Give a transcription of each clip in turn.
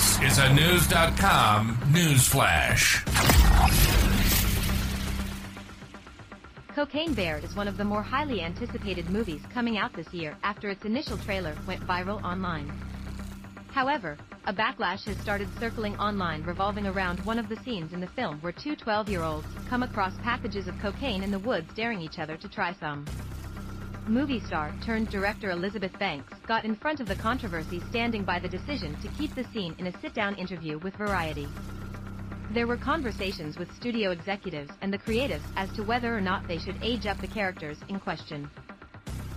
This is a News.com news flash. Cocaine Bear is one of the more highly anticipated movies coming out this year after its initial trailer went viral online. However, a backlash has started circling online revolving around one of the scenes in the film where two 12-year-olds come across packages of cocaine in the woods daring each other to try some. Movie star turned director Elizabeth Banks got in front of the controversy standing by the decision to keep the scene in a sit-down interview with Variety. There were conversations with studio executives and the creatives as to whether or not they should age up the characters in question.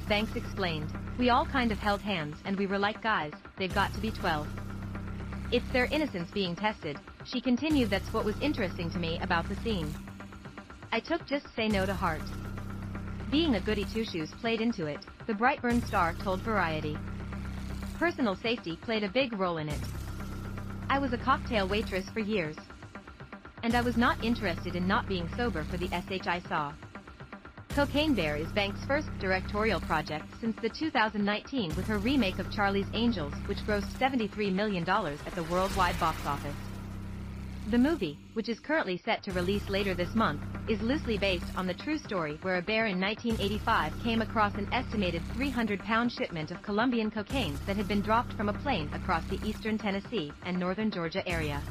Banks explained, We all kind of held hands and we were like guys, they've got to be 12. It's their innocence being tested, she continued that's what was interesting to me about the scene. I took just say no to heart. Being a goody two-shoes played into it, the Brightburn star told Variety. Personal safety played a big role in it. I was a cocktail waitress for years. And I was not interested in not being sober for the SH I saw. Cocaine Bear is Banks' first directorial project since the 2019 with her remake of Charlie's Angels, which grossed $73 million at the worldwide box office. The movie, which is currently set to release later this month, is loosely based on the true story where a bear in 1985 came across an estimated 300-pound shipment of Colombian cocaine that had been dropped from a plane across the eastern Tennessee and northern Georgia area.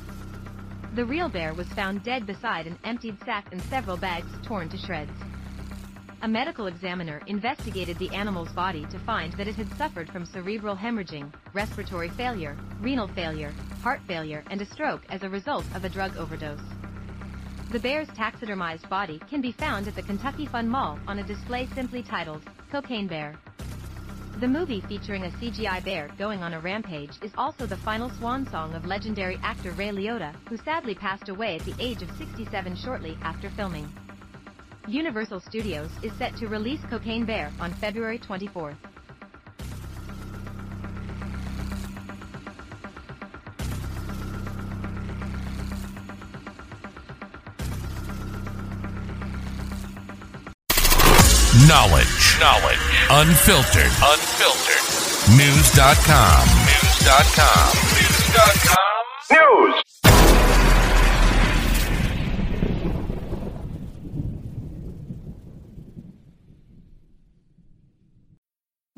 The real bear was found dead beside an emptied sack and several bags torn to shreds. A medical examiner investigated the animal's body to find that it had suffered from cerebral hemorrhaging, respiratory failure, renal failure, heart failure, and a stroke as a result of a drug overdose. The bear's taxidermized body can be found at the Kentucky Fun Mall on a display simply titled Cocaine Bear. The movie featuring a CGI bear going on a rampage is also the final swan song of legendary actor Ray Liotta, who sadly passed away at the age of 67 shortly after filming. Universal Studios is set to release Cocaine Bear on February 24th. Knowledge. Knowledge. Unfiltered. Unfiltered. News.com. News.com. News.com. News.